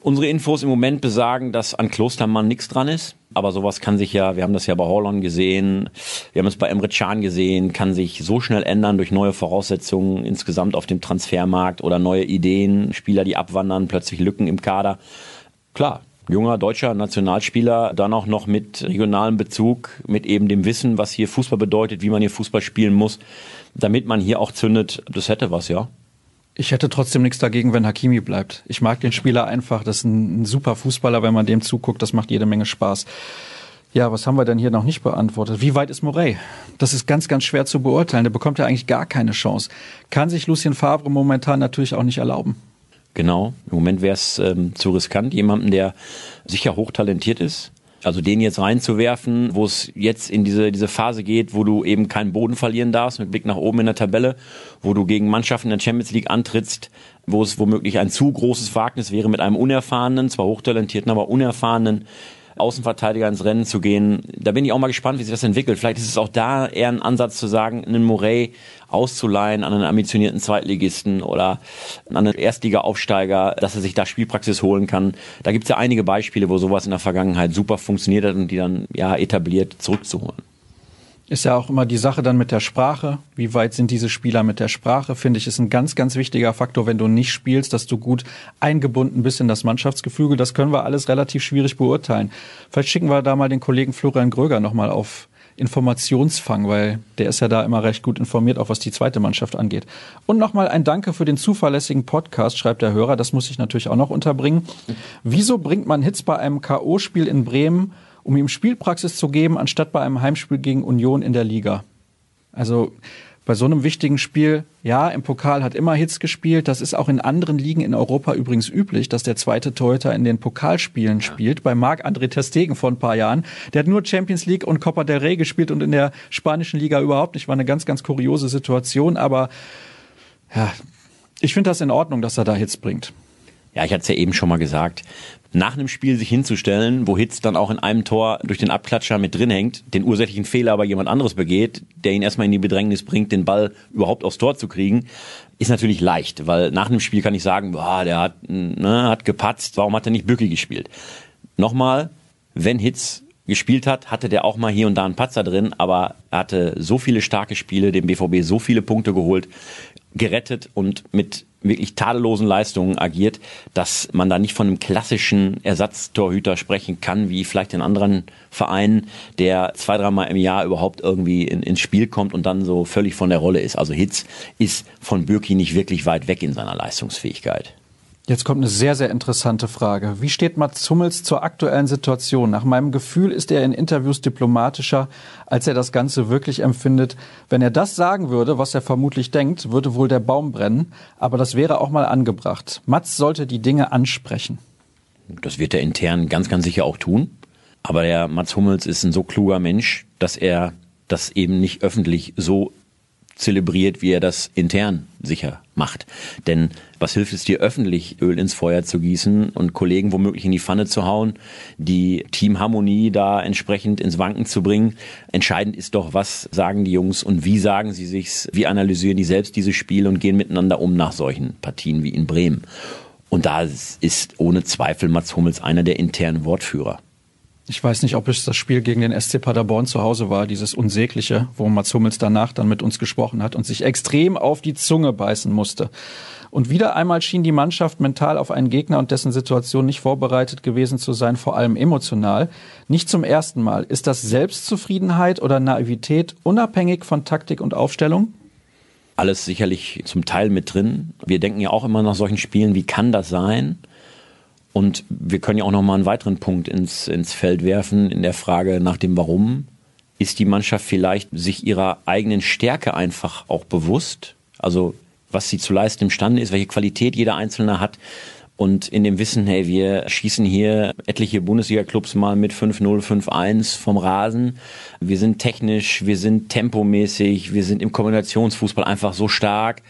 Unsere Infos im Moment besagen, dass an Klostermann nichts dran ist. Aber sowas kann sich ja, wir haben das ja bei Holland gesehen, wir haben es bei Emre Can gesehen, kann sich so schnell ändern durch neue Voraussetzungen insgesamt auf dem Transfermarkt oder neue Ideen, Spieler, die abwandern, plötzlich Lücken im Kader. Klar, junger deutscher Nationalspieler, dann auch noch mit regionalem Bezug, mit eben dem Wissen, was hier Fußball bedeutet, wie man hier Fußball spielen muss, damit man hier auch zündet, das hätte was, ja. Ich hätte trotzdem nichts dagegen, wenn Hakimi bleibt. Ich mag den Spieler einfach. Das ist ein, ein super Fußballer, wenn man dem zuguckt. Das macht jede Menge Spaß. Ja, was haben wir denn hier noch nicht beantwortet? Wie weit ist Morey? Das ist ganz, ganz schwer zu beurteilen. Der bekommt ja eigentlich gar keine Chance. Kann sich Lucien Favre momentan natürlich auch nicht erlauben. Genau. Im Moment wäre es ähm, zu riskant, jemanden, der sicher hochtalentiert ist, also den jetzt reinzuwerfen, wo es jetzt in diese, diese Phase geht, wo du eben keinen Boden verlieren darfst, mit Blick nach oben in der Tabelle, wo du gegen Mannschaften in der Champions League antrittst, wo es womöglich ein zu großes Wagnis wäre, mit einem unerfahrenen, zwar hochtalentierten, aber unerfahrenen Außenverteidiger ins Rennen zu gehen. Da bin ich auch mal gespannt, wie sich das entwickelt. Vielleicht ist es auch da eher ein Ansatz zu sagen, einen Morey auszuleihen an einen ambitionierten Zweitligisten oder an einen Erstliga-Aufsteiger, dass er sich da Spielpraxis holen kann. Da gibt es ja einige Beispiele, wo sowas in der Vergangenheit super funktioniert hat und die dann ja etabliert zurückzuholen. Ist ja auch immer die Sache dann mit der Sprache. Wie weit sind diese Spieler mit der Sprache? Finde ich, ist ein ganz, ganz wichtiger Faktor, wenn du nicht spielst, dass du gut eingebunden bist in das Mannschaftsgefüge. Das können wir alles relativ schwierig beurteilen. Vielleicht schicken wir da mal den Kollegen Florian Gröger nochmal auf Informationsfang, weil der ist ja da immer recht gut informiert, auch was die zweite Mannschaft angeht. Und nochmal ein Danke für den zuverlässigen Podcast, schreibt der Hörer. Das muss ich natürlich auch noch unterbringen. Wieso bringt man Hits bei einem K.O.-Spiel in Bremen um ihm Spielpraxis zu geben, anstatt bei einem Heimspiel gegen Union in der Liga. Also bei so einem wichtigen Spiel, ja, im Pokal hat immer Hits gespielt. Das ist auch in anderen Ligen in Europa übrigens üblich, dass der zweite Torhüter in den Pokalspielen spielt. Bei Marc-André Testegen vor ein paar Jahren. Der hat nur Champions League und Copa del Rey gespielt und in der spanischen Liga überhaupt nicht. War eine ganz, ganz kuriose Situation. Aber ja, ich finde das in Ordnung, dass er da Hits bringt. Ja, ich hatte es ja eben schon mal gesagt nach einem Spiel sich hinzustellen, wo Hitz dann auch in einem Tor durch den Abklatscher mit drin hängt, den ursächlichen Fehler aber jemand anderes begeht, der ihn erstmal in die Bedrängnis bringt, den Ball überhaupt aufs Tor zu kriegen, ist natürlich leicht, weil nach einem Spiel kann ich sagen, boah, der hat, ne, hat gepatzt, warum hat er nicht Bücki gespielt? Nochmal, wenn Hitz gespielt hat, hatte der auch mal hier und da einen Patzer drin, aber er hatte so viele starke Spiele, dem BVB so viele Punkte geholt, gerettet und mit wirklich tadellosen Leistungen agiert, dass man da nicht von einem klassischen Ersatztorhüter sprechen kann, wie vielleicht in anderen Vereinen, der zwei, dreimal im Jahr überhaupt irgendwie in, ins Spiel kommt und dann so völlig von der Rolle ist. Also Hitz ist von Bürki nicht wirklich weit weg in seiner Leistungsfähigkeit. Jetzt kommt eine sehr, sehr interessante Frage. Wie steht Mats Hummels zur aktuellen Situation? Nach meinem Gefühl ist er in Interviews diplomatischer, als er das Ganze wirklich empfindet. Wenn er das sagen würde, was er vermutlich denkt, würde wohl der Baum brennen. Aber das wäre auch mal angebracht. Mats sollte die Dinge ansprechen. Das wird er intern ganz, ganz sicher auch tun. Aber der Mats Hummels ist ein so kluger Mensch, dass er das eben nicht öffentlich so zelebriert, wie er das intern sicher macht. Denn was hilft es dir öffentlich Öl ins Feuer zu gießen und Kollegen womöglich in die Pfanne zu hauen, die Teamharmonie da entsprechend ins Wanken zu bringen? Entscheidend ist doch, was sagen die Jungs und wie sagen sie sich's, wie analysieren die selbst dieses Spiel und gehen miteinander um nach solchen Partien wie in Bremen. Und da ist ohne Zweifel Mats Hummels einer der internen Wortführer. Ich weiß nicht, ob es das Spiel gegen den SC Paderborn zu Hause war, dieses Unsägliche, wo Mats Hummels danach dann mit uns gesprochen hat und sich extrem auf die Zunge beißen musste. Und wieder einmal schien die Mannschaft mental auf einen Gegner und dessen Situation nicht vorbereitet gewesen zu sein, vor allem emotional. Nicht zum ersten Mal. Ist das Selbstzufriedenheit oder Naivität unabhängig von Taktik und Aufstellung? Alles sicherlich zum Teil mit drin. Wir denken ja auch immer nach solchen Spielen, wie kann das sein? Und wir können ja auch noch mal einen weiteren Punkt ins, ins Feld werfen in der Frage nach dem Warum. Ist die Mannschaft vielleicht sich ihrer eigenen Stärke einfach auch bewusst? Also was sie zu leisten imstande ist, welche Qualität jeder Einzelne hat. Und in dem Wissen, hey, wir schießen hier etliche Bundesliga-Clubs mal mit 5-0, 5-1 vom Rasen. Wir sind technisch, wir sind tempomäßig, wir sind im Kombinationsfußball einfach so stark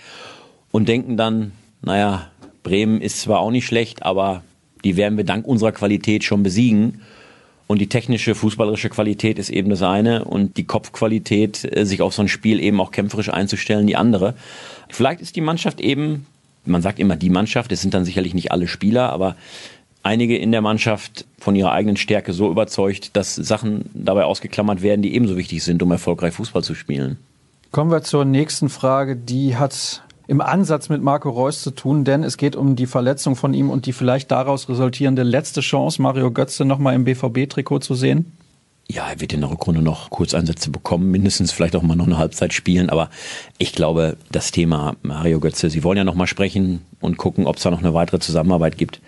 und denken dann, naja, Bremen ist zwar auch nicht schlecht, aber die werden wir dank unserer Qualität schon besiegen. Und die technische, fußballerische Qualität ist eben das eine und die Kopfqualität, äh, sich auf so ein Spiel eben auch kämpferisch einzustellen, die andere. Vielleicht ist die Mannschaft eben, man sagt immer die Mannschaft, es sind dann sicherlich nicht alle Spieler, aber einige in der Mannschaft von ihrer eigenen Stärke so überzeugt, dass Sachen dabei ausgeklammert werden, die ebenso wichtig sind, um erfolgreich Fußball zu spielen. Kommen wir zur nächsten Frage, die hat im Ansatz mit Marco Reus zu tun, denn es geht um die Verletzung von ihm und die vielleicht daraus resultierende letzte Chance, Mario Götze nochmal im BVB-Trikot zu sehen? Ja, er wird in der Rückrunde noch Kurzeinsätze bekommen, mindestens vielleicht auch mal noch eine Halbzeit spielen. Aber ich glaube, das Thema Mario Götze, Sie wollen ja noch mal sprechen und gucken, ob es da noch eine weitere Zusammenarbeit gibt.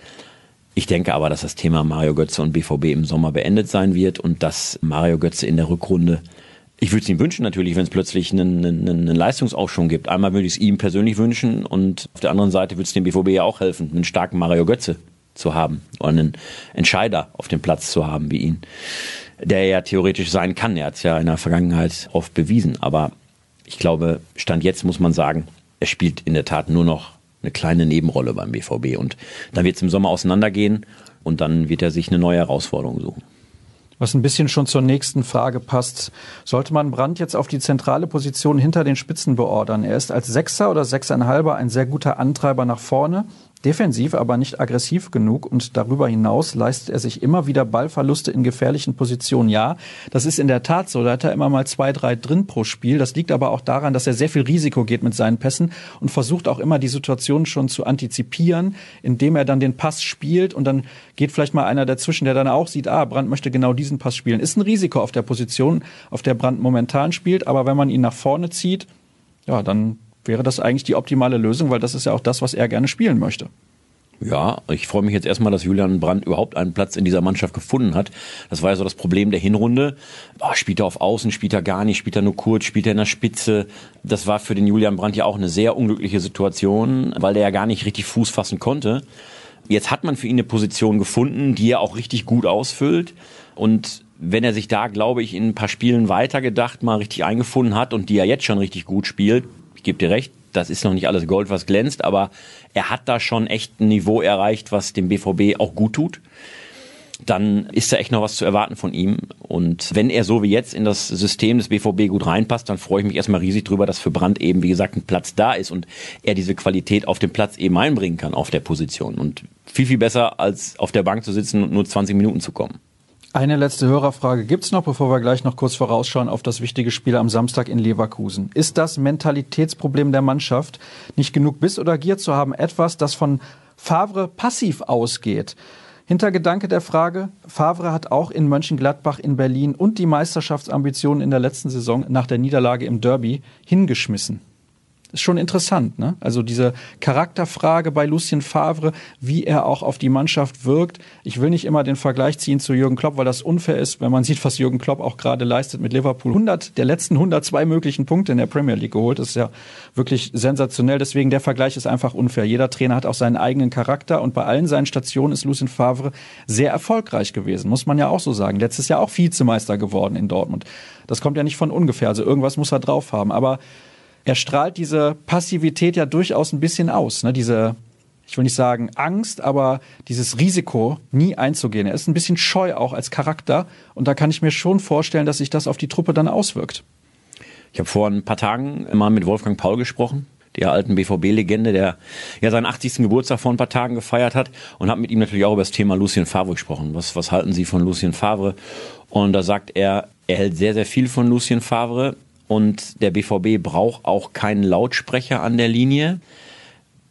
Ich denke aber, dass das Thema Mario Götze und BVB im Sommer beendet sein wird und dass Mario Götze in der Rückrunde ich würde es ihm wünschen natürlich, wenn es plötzlich einen, einen, einen Leistungsaufschwung gibt. Einmal würde ich es ihm persönlich wünschen und auf der anderen Seite würde es dem BVB ja auch helfen, einen starken Mario Götze zu haben oder einen Entscheider auf dem Platz zu haben wie ihn, der ja theoretisch sein kann. Er hat es ja in der Vergangenheit oft bewiesen, aber ich glaube, Stand jetzt muss man sagen, er spielt in der Tat nur noch eine kleine Nebenrolle beim BVB und dann wird es im Sommer auseinandergehen und dann wird er sich eine neue Herausforderung suchen was ein bisschen schon zur nächsten Frage passt. Sollte man Brandt jetzt auf die zentrale Position hinter den Spitzen beordern? Er ist als Sechser oder Sechseinhalber ein sehr guter Antreiber nach vorne defensiv, aber nicht aggressiv genug und darüber hinaus leistet er sich immer wieder Ballverluste in gefährlichen Positionen. Ja, das ist in der Tat so. Da hat er immer mal zwei, drei drin pro Spiel. Das liegt aber auch daran, dass er sehr viel Risiko geht mit seinen Pässen und versucht auch immer die Situation schon zu antizipieren, indem er dann den Pass spielt und dann geht vielleicht mal einer dazwischen, der dann auch sieht, ah, Brandt möchte genau diesen Pass spielen. Ist ein Risiko auf der Position, auf der Brandt momentan spielt, aber wenn man ihn nach vorne zieht, ja, dann wäre das eigentlich die optimale Lösung, weil das ist ja auch das, was er gerne spielen möchte. Ja, ich freue mich jetzt erstmal, dass Julian Brandt überhaupt einen Platz in dieser Mannschaft gefunden hat. Das war ja so das Problem der Hinrunde. Oh, spielt er auf Außen, spielt er gar nicht, spielt er nur kurz, spielt er in der Spitze. Das war für den Julian Brandt ja auch eine sehr unglückliche Situation, weil der ja gar nicht richtig Fuß fassen konnte. Jetzt hat man für ihn eine Position gefunden, die er auch richtig gut ausfüllt. Und wenn er sich da, glaube ich, in ein paar Spielen weitergedacht mal richtig eingefunden hat und die er jetzt schon richtig gut spielt, ich gebe dir recht, das ist noch nicht alles Gold, was glänzt, aber er hat da schon echt ein Niveau erreicht, was dem BVB auch gut tut. Dann ist da echt noch was zu erwarten von ihm. Und wenn er so wie jetzt in das System des BVB gut reinpasst, dann freue ich mich erstmal riesig drüber, dass für Brandt eben, wie gesagt, ein Platz da ist und er diese Qualität auf dem Platz eben einbringen kann auf der Position. Und viel, viel besser, als auf der Bank zu sitzen und nur 20 Minuten zu kommen. Eine letzte Hörerfrage gibt's noch, bevor wir gleich noch kurz vorausschauen auf das wichtige Spiel am Samstag in Leverkusen. Ist das Mentalitätsproblem der Mannschaft, nicht genug Biss oder Gier zu haben, etwas, das von Favre passiv ausgeht? Hintergedanke der Frage, Favre hat auch in Mönchengladbach, in Berlin und die Meisterschaftsambitionen in der letzten Saison nach der Niederlage im Derby hingeschmissen. Ist schon interessant. Ne? Also diese Charakterfrage bei Lucien Favre, wie er auch auf die Mannschaft wirkt. Ich will nicht immer den Vergleich ziehen zu Jürgen Klopp, weil das unfair ist, wenn man (laughs) sieht, was Jürgen Klopp auch gerade leistet mit Liverpool. 100 der letzten 102 möglichen Punkte in der Premier League geholt. Das ist ja wirklich sensationell. Deswegen der Vergleich ist einfach unfair. Jeder Trainer hat auch seinen eigenen Charakter und bei allen seinen Stationen ist Lucien Favre sehr erfolgreich gewesen, muss man ja auch so sagen. Letztes Jahr auch Vizemeister geworden in Dortmund. Das kommt ja nicht von ungefähr. Also irgendwas muss er drauf haben. Aber er strahlt diese Passivität ja durchaus ein bisschen aus. Ne? Diese, ich will nicht sagen Angst, aber dieses Risiko, nie einzugehen. Er ist ein bisschen scheu auch als Charakter. Und da kann ich mir schon vorstellen, dass sich das auf die Truppe dann auswirkt. Ich habe vor ein paar Tagen mal mit Wolfgang Paul gesprochen, der alten BVB-Legende, der ja seinen 80. Geburtstag vor ein paar Tagen gefeiert hat und habe mit ihm natürlich auch über das Thema Lucien Favre gesprochen. Was, was halten Sie von Lucien Favre? Und da sagt er, er hält sehr, sehr viel von Lucien Favre und der BVB braucht auch keinen Lautsprecher an der Linie.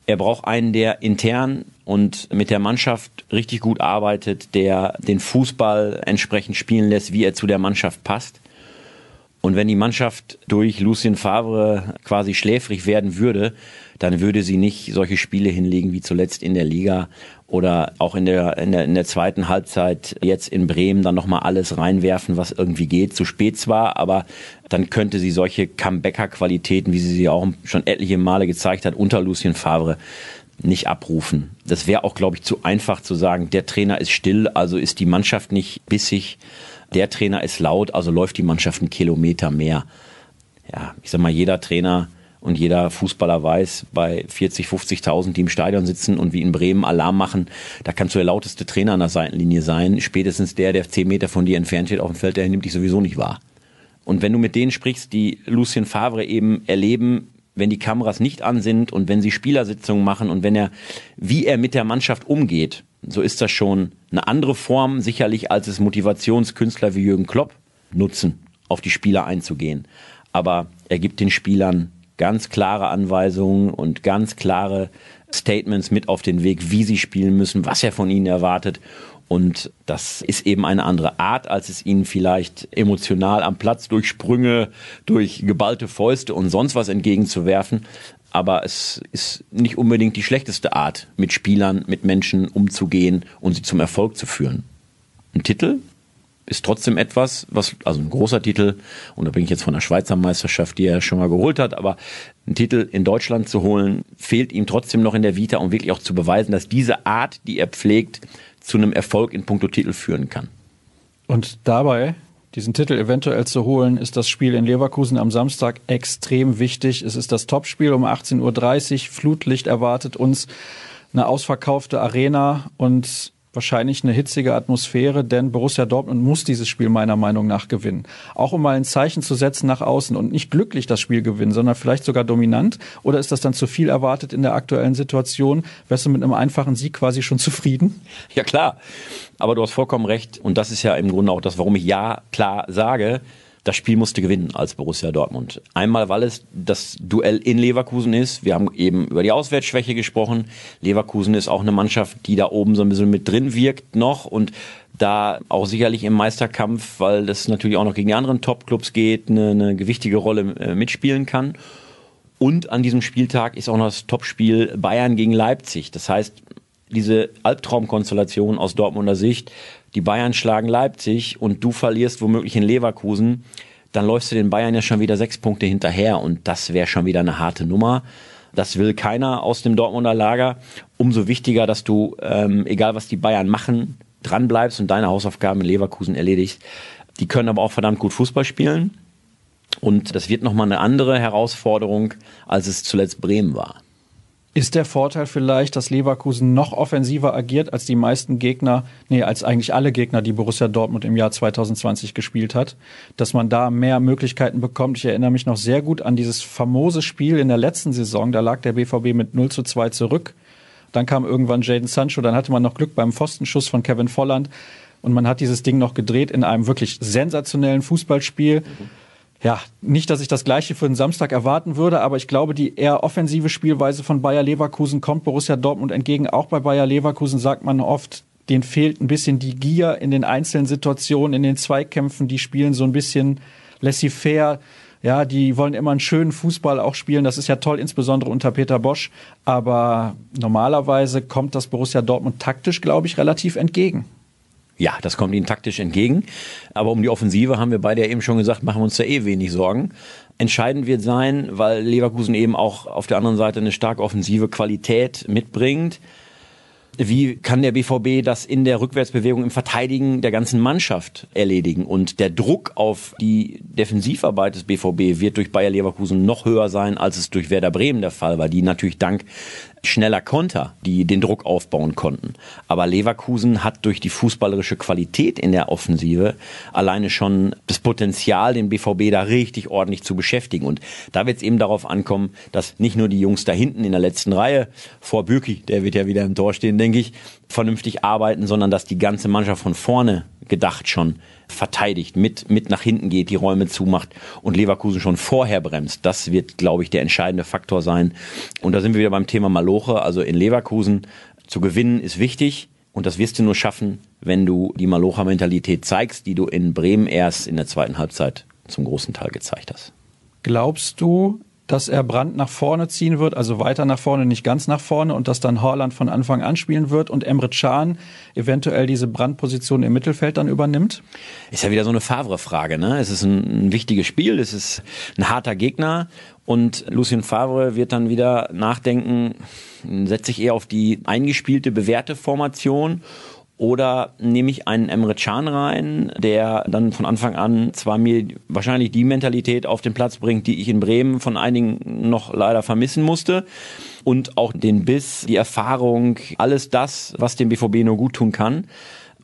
Er braucht einen, der intern und mit der Mannschaft richtig gut arbeitet, der den Fußball entsprechend spielen lässt, wie er zu der Mannschaft passt. Und wenn die Mannschaft durch Lucien Favre quasi schläfrig werden würde, dann würde sie nicht solche Spiele hinlegen wie zuletzt in der Liga oder auch in der, in der, in der zweiten Halbzeit jetzt in Bremen dann nochmal alles reinwerfen, was irgendwie geht. Zu spät zwar, aber dann könnte sie solche Comebacker-Qualitäten, wie sie sie auch schon etliche Male gezeigt hat, unter Lucien Favre nicht abrufen. Das wäre auch, glaube ich, zu einfach zu sagen, der Trainer ist still, also ist die Mannschaft nicht bissig, der Trainer ist laut, also läuft die Mannschaft einen Kilometer mehr. Ja, ich sag mal, jeder Trainer und jeder Fußballer weiß, bei 40, 50.000, die im Stadion sitzen und wie in Bremen Alarm machen, da kannst du der lauteste Trainer an der Seitenlinie sein. Spätestens der, der 10 Meter von dir entfernt steht auf dem Feld, der nimmt dich sowieso nicht wahr. Und wenn du mit denen sprichst, die Lucien Favre eben erleben, wenn die Kameras nicht an sind und wenn sie Spielersitzungen machen und wenn er, wie er mit der Mannschaft umgeht, so ist das schon eine andere Form, sicherlich als es Motivationskünstler wie Jürgen Klopp nutzen, auf die Spieler einzugehen. Aber er gibt den Spielern ganz klare Anweisungen und ganz klare Statements mit auf den Weg, wie sie spielen müssen, was er von ihnen erwartet. Und das ist eben eine andere Art, als es ihnen vielleicht emotional am Platz durch Sprünge, durch geballte Fäuste und sonst was entgegenzuwerfen. Aber es ist nicht unbedingt die schlechteste Art, mit Spielern, mit Menschen umzugehen und sie zum Erfolg zu führen. Ein Titel ist trotzdem etwas, was, also ein großer Titel, und da bin ich jetzt von der Schweizer Meisterschaft, die er schon mal geholt hat, aber einen Titel in Deutschland zu holen, fehlt ihm trotzdem noch in der Vita, um wirklich auch zu beweisen, dass diese Art, die er pflegt, zu einem Erfolg in puncto Titel führen kann. Und dabei, diesen Titel eventuell zu holen, ist das Spiel in Leverkusen am Samstag extrem wichtig. Es ist das Topspiel um 18.30 Uhr. Flutlicht erwartet uns eine ausverkaufte Arena und wahrscheinlich eine hitzige Atmosphäre, denn Borussia Dortmund muss dieses Spiel meiner Meinung nach gewinnen. Auch um mal ein Zeichen zu setzen nach außen und nicht glücklich das Spiel gewinnen, sondern vielleicht sogar dominant. Oder ist das dann zu viel erwartet in der aktuellen Situation? Wärst du mit einem einfachen Sieg quasi schon zufrieden? Ja klar, aber du hast vollkommen recht und das ist ja im Grunde auch das, warum ich ja klar sage das Spiel musste gewinnen als Borussia Dortmund. Einmal, weil es das Duell in Leverkusen ist. Wir haben eben über die Auswärtsschwäche gesprochen. Leverkusen ist auch eine Mannschaft, die da oben so ein bisschen mit drin wirkt noch und da auch sicherlich im Meisterkampf, weil das natürlich auch noch gegen die anderen Top-Clubs geht, eine, eine gewichtige Rolle äh, mitspielen kann. Und an diesem Spieltag ist auch noch das Topspiel Bayern gegen Leipzig. Das heißt, diese Albtraumkonstellation aus Dortmunder Sicht, die Bayern schlagen Leipzig und du verlierst womöglich in Leverkusen, dann läufst du den Bayern ja schon wieder sechs Punkte hinterher und das wäre schon wieder eine harte Nummer. Das will keiner aus dem Dortmunder Lager. Umso wichtiger, dass du, ähm, egal was die Bayern machen, dranbleibst und deine Hausaufgaben in Leverkusen erledigst. Die können aber auch verdammt gut Fußball spielen. Und das wird nochmal eine andere Herausforderung, als es zuletzt Bremen war. Ist der Vorteil vielleicht, dass Leverkusen noch offensiver agiert als die meisten Gegner, nee, als eigentlich alle Gegner, die Borussia Dortmund im Jahr 2020 gespielt hat, dass man da mehr Möglichkeiten bekommt? Ich erinnere mich noch sehr gut an dieses famose Spiel in der letzten Saison, da lag der BVB mit 0 zu 2 zurück. Dann kam irgendwann Jaden Sancho, dann hatte man noch Glück beim Pfostenschuss von Kevin Volland und man hat dieses Ding noch gedreht in einem wirklich sensationellen Fußballspiel. Mhm ja, nicht, dass ich das Gleiche für den Samstag erwarten würde, aber ich glaube, die eher offensive Spielweise von Bayer Leverkusen kommt Borussia Dortmund entgegen. Auch bei Bayer Leverkusen sagt man oft, denen fehlt ein bisschen die Gier in den einzelnen Situationen, in den Zweikämpfen. Die spielen so ein bisschen laissez-faire. Ja, die wollen immer einen schönen Fußball auch spielen. Das ist ja toll, insbesondere unter Peter Bosch. Aber normalerweise kommt das Borussia Dortmund taktisch, glaube ich, relativ entgegen. Ja, das kommt ihnen taktisch entgegen. Aber um die Offensive haben wir beide ja eben schon gesagt, machen wir uns da eh wenig Sorgen. Entscheidend wird sein, weil Leverkusen eben auch auf der anderen Seite eine stark offensive Qualität mitbringt wie kann der BVB das in der Rückwärtsbewegung im Verteidigen der ganzen Mannschaft erledigen? Und der Druck auf die Defensivarbeit des BVB wird durch Bayer Leverkusen noch höher sein, als es durch Werder Bremen der Fall war, die natürlich dank schneller Konter, die den Druck aufbauen konnten. Aber Leverkusen hat durch die fußballerische Qualität in der Offensive alleine schon das Potenzial, den BVB da richtig ordentlich zu beschäftigen. Und da wird es eben darauf ankommen, dass nicht nur die Jungs da hinten in der letzten Reihe vor Bürki, der wird ja wieder im Tor stehen, denke ich, vernünftig arbeiten, sondern dass die ganze Mannschaft von vorne gedacht schon verteidigt, mit, mit nach hinten geht, die Räume zumacht und Leverkusen schon vorher bremst. Das wird, glaube ich, der entscheidende Faktor sein. Und da sind wir wieder beim Thema Maloche. Also in Leverkusen zu gewinnen ist wichtig. Und das wirst du nur schaffen, wenn du die Malocha-Mentalität zeigst, die du in Bremen erst in der zweiten Halbzeit zum großen Teil gezeigt hast. Glaubst du, dass er Brand nach vorne ziehen wird, also weiter nach vorne, nicht ganz nach vorne und dass dann Horland von Anfang an spielen wird und Emre Can eventuell diese Brandposition im Mittelfeld dann übernimmt? Ist ja wieder so eine Favre-Frage. Ne? Es ist ein, ein wichtiges Spiel, es ist ein harter Gegner und Lucien Favre wird dann wieder nachdenken, setze ich eher auf die eingespielte, bewährte Formation oder nehme ich einen Emre Can rein, der dann von Anfang an zwar mir wahrscheinlich die Mentalität auf den Platz bringt, die ich in Bremen von einigen noch leider vermissen musste. Und auch den Biss, die Erfahrung, alles das, was dem BVB nur gut tun kann.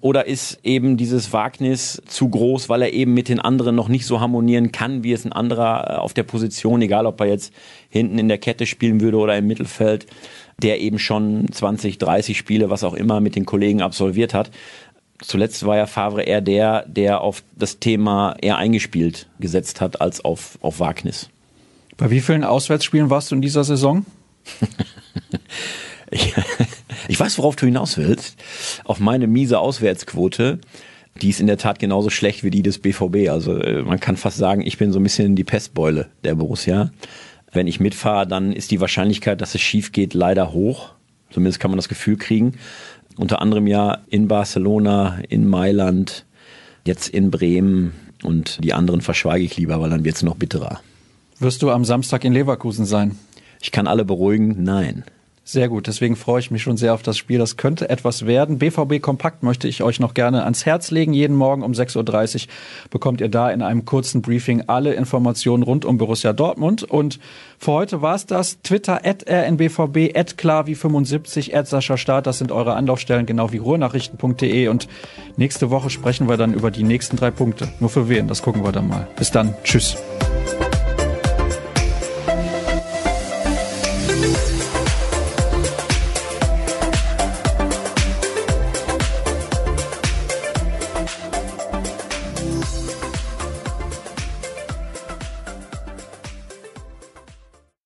Oder ist eben dieses Wagnis zu groß, weil er eben mit den anderen noch nicht so harmonieren kann, wie es ein anderer äh, auf der Position, egal ob er jetzt hinten in der Kette spielen würde oder im Mittelfeld, der eben schon 20, 30 Spiele, was auch immer, mit den Kollegen absolviert hat. Zuletzt war ja Favre eher der, der auf das Thema eher eingespielt gesetzt hat, als auf, auf Wagnis. Bei wie vielen Auswärtsspielen warst du in dieser Saison? (laughs) ich, ich weiß, worauf du hinaus willst. Auf meine miese Auswärtsquote. Die ist in der Tat genauso schlecht wie die des BVB. Also äh, man kann fast sagen, ich bin so ein bisschen die Pestbeule der Borussia wenn ich mitfahre, dann ist die Wahrscheinlichkeit, dass es schief geht, leider hoch. Zumindest kann man das Gefühl kriegen. Unter anderem ja in Barcelona, in Mailand, jetzt in Bremen und die anderen verschweige ich lieber, weil dann wird es noch bitterer. Wirst du am Samstag in Leverkusen sein? Ich kann alle beruhigen, nein. Sehr gut, deswegen freue ich mich schon sehr auf das Spiel. Das könnte etwas werden. BVB Kompakt möchte ich euch noch gerne ans Herz legen. Jeden Morgen um 6.30 Uhr bekommt ihr da in einem kurzen Briefing alle Informationen rund um Borussia Dortmund. Und für heute war es das. Twitter at rnbvb, at klarwie75, at Sascha Staat. Das sind eure Anlaufstellen, genau wie ruhrnachrichten.de. Und nächste Woche sprechen wir dann über die nächsten drei Punkte. Nur für wen? Das gucken wir dann mal. Bis dann. Tschüss.